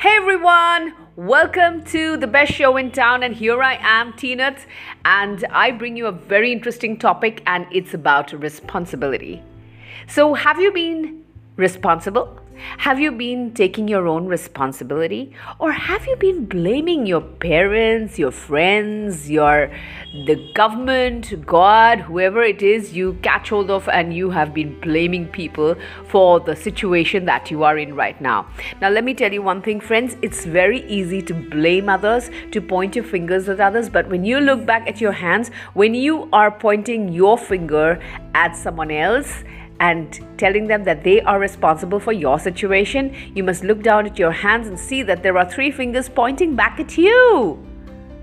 Hey everyone, welcome to the best show in town, and here I am, Tinat, and I bring you a very interesting topic, and it's about responsibility. So, have you been responsible? Have you been taking your own responsibility? Or have you been blaming your parents, your friends, your the government, God, whoever it is you catch hold of and you have been blaming people for the situation that you are in right now. Now let me tell you one thing friends, it's very easy to blame others, to point your fingers at others, but when you look back at your hands, when you are pointing your finger at someone else, and telling them that they are responsible for your situation, you must look down at your hands and see that there are three fingers pointing back at you.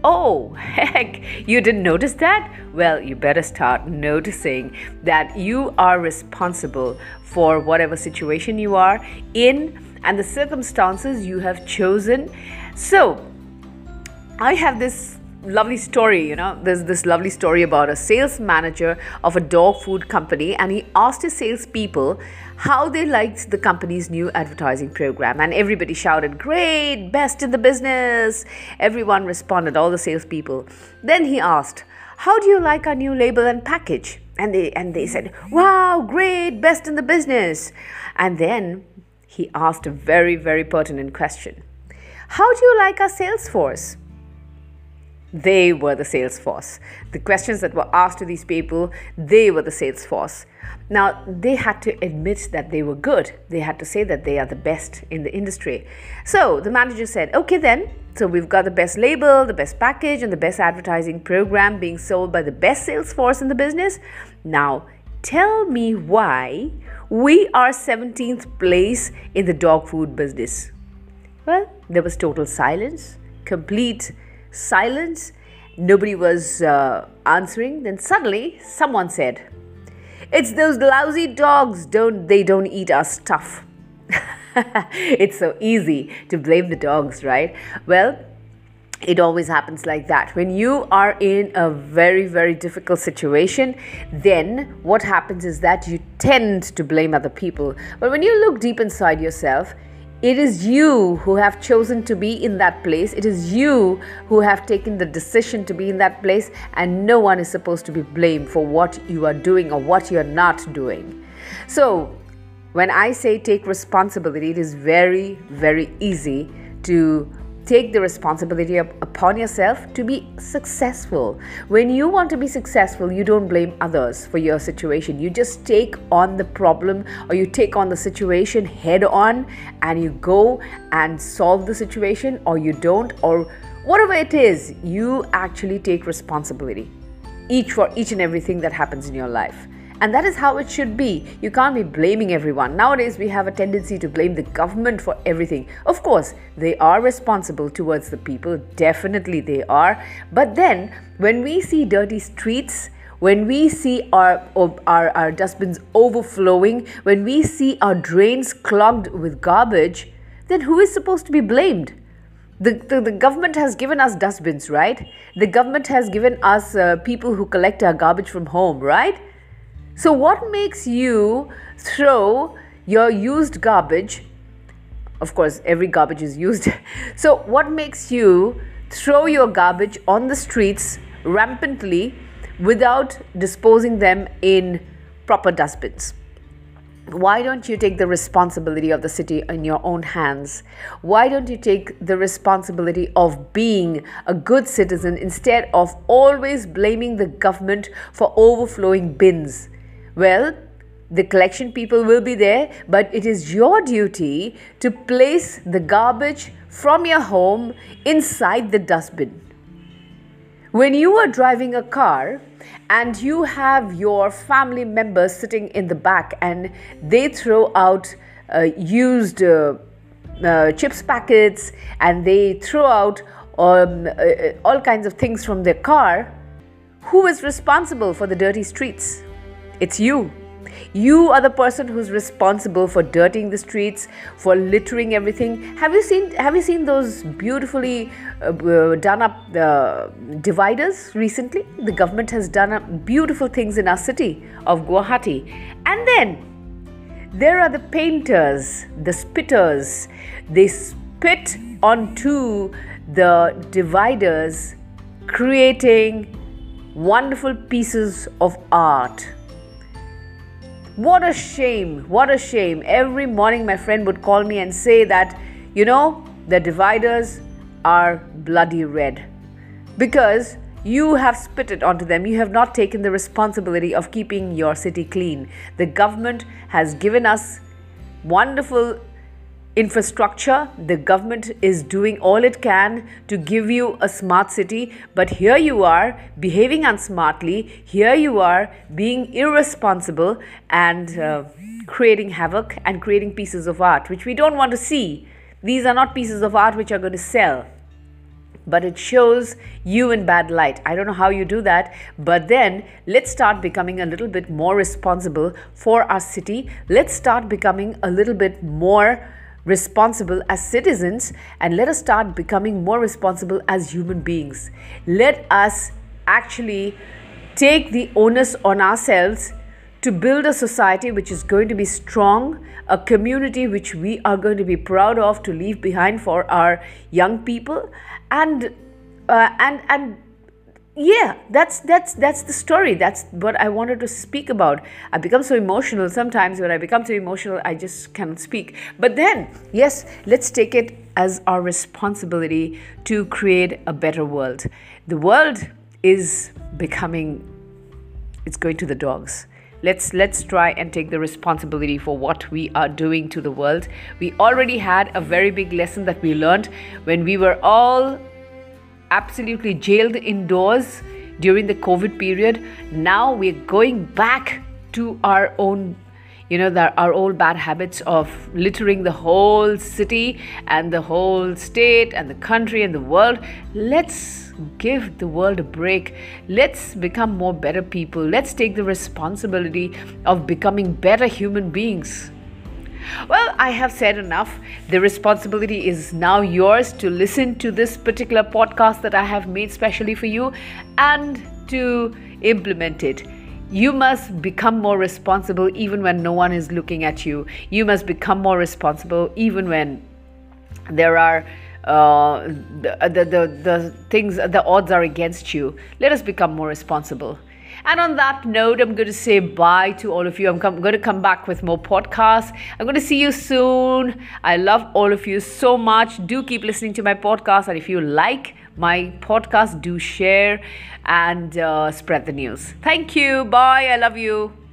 Oh, heck, you didn't notice that? Well, you better start noticing that you are responsible for whatever situation you are in and the circumstances you have chosen. So, I have this lovely story you know there's this lovely story about a sales manager of a dog food company and he asked his salespeople how they liked the company's new advertising program and everybody shouted great best in the business. Everyone responded all the salespeople. Then he asked how do you like our new label and package? And they and they said wow great best in the business. And then he asked a very very pertinent question. How do you like our sales force they were the sales force. The questions that were asked to these people, they were the sales force. Now, they had to admit that they were good. They had to say that they are the best in the industry. So the manager said, okay, then. So we've got the best label, the best package, and the best advertising program being sold by the best sales force in the business. Now, tell me why we are 17th place in the dog food business. Well, there was total silence, complete silence, nobody was uh, answering. Then suddenly someone said, It's those lousy dogs, don't they don't eat our stuff. it's so easy to blame the dogs, right? Well, it always happens like that. When you are in a very, very difficult situation, then what happens is that you tend to blame other people. But when you look deep inside yourself, it is you who have chosen to be in that place. It is you who have taken the decision to be in that place, and no one is supposed to be blamed for what you are doing or what you are not doing. So, when I say take responsibility, it is very, very easy to take the responsibility up upon yourself to be successful. When you want to be successful, you don't blame others for your situation. You just take on the problem or you take on the situation head on and you go and solve the situation or you don't or whatever it is, you actually take responsibility each for each and everything that happens in your life. And that is how it should be. You can't be blaming everyone. Nowadays, we have a tendency to blame the government for everything. Of course, they are responsible towards the people. Definitely, they are. But then, when we see dirty streets, when we see our, our, our dustbins overflowing, when we see our drains clogged with garbage, then who is supposed to be blamed? The, the, the, government has given us dustbins, right? The government has given us uh, people who collect our garbage from home, right? So, what makes you throw your used garbage? Of course, every garbage is used. so, what makes you throw your garbage on the streets rampantly without disposing them in proper dustbins? Why don't you take the responsibility of the city in your own hands? Why don't you take the responsibility of being a good citizen instead of always blaming the government for overflowing bins? Well, the collection people will be there, but it is your duty to place the garbage from your home inside the dustbin. When you are driving a car and you have your family members sitting in the back and they throw out uh, used uh, uh, chips packets and they throw out um, uh, uh, all kinds of things from their car, who is responsible for the dirty streets? It's you. You are the person who's responsible for dirtying the streets, for littering everything. Have you seen Have you seen those beautifully uh, uh, done up uh, dividers recently? The government has done up beautiful things in our city of Guwahati, and then there are the painters, the spitters. They spit onto the dividers, creating wonderful pieces of art. What a shame, what a shame. Every morning, my friend would call me and say that, you know, the dividers are bloody red because you have spit it onto them. You have not taken the responsibility of keeping your city clean. The government has given us wonderful infrastructure. The government is doing all it can to give you a smart city, but here you are behaving unsmartly. Here you are being irresponsible and uh, creating havoc and creating pieces of art, which we don't want to see. These are not pieces of art which are going to sell but it shows you in bad light. I don't know how you do that, but then let's start becoming a little bit more responsible for our city. Let's start becoming a little bit more responsible as citizens and let us start becoming more responsible as human beings. Let us actually take the onus on ourselves to build a society which is going to be strong, a community which we are going to be proud of to leave behind for our young people, and uh, and and yeah that's that's that's the story. That's what i wanted to speak about. I become so emotional sometimes. When i become so emotional i just cannot speak. But then yes let's take it as our responsibility to create a better world. The world is becoming it's going to the dogs. Let's let's try and take the responsibility for what we are doing to the world. We already had a very big lesson that we learned when we were all absolutely jailed indoors during the covid period. Now we're going back to our own you know our old bad habits of littering the whole city and the whole state and the country and the world. Let's give the world a break. Let's become more better people. Let's take the responsibility of becoming better human beings well, I have said enough. The responsibility is now yours to listen to this particular podcast that I have made specially for you and to implement it. You must become more responsible even when no one is looking at you. You must become more responsible even when there are uh, the, the, the, the things, the odds are against you. Let us become more responsible. And on that note, I'm going to say bye to all of you. I'm com- going to come back with more podcasts. I'm going to see you soon. I love all of you so much. Do keep listening to my podcast. And if you like my podcast, do share and uh, spread the news. Thank you. Bye. I love you.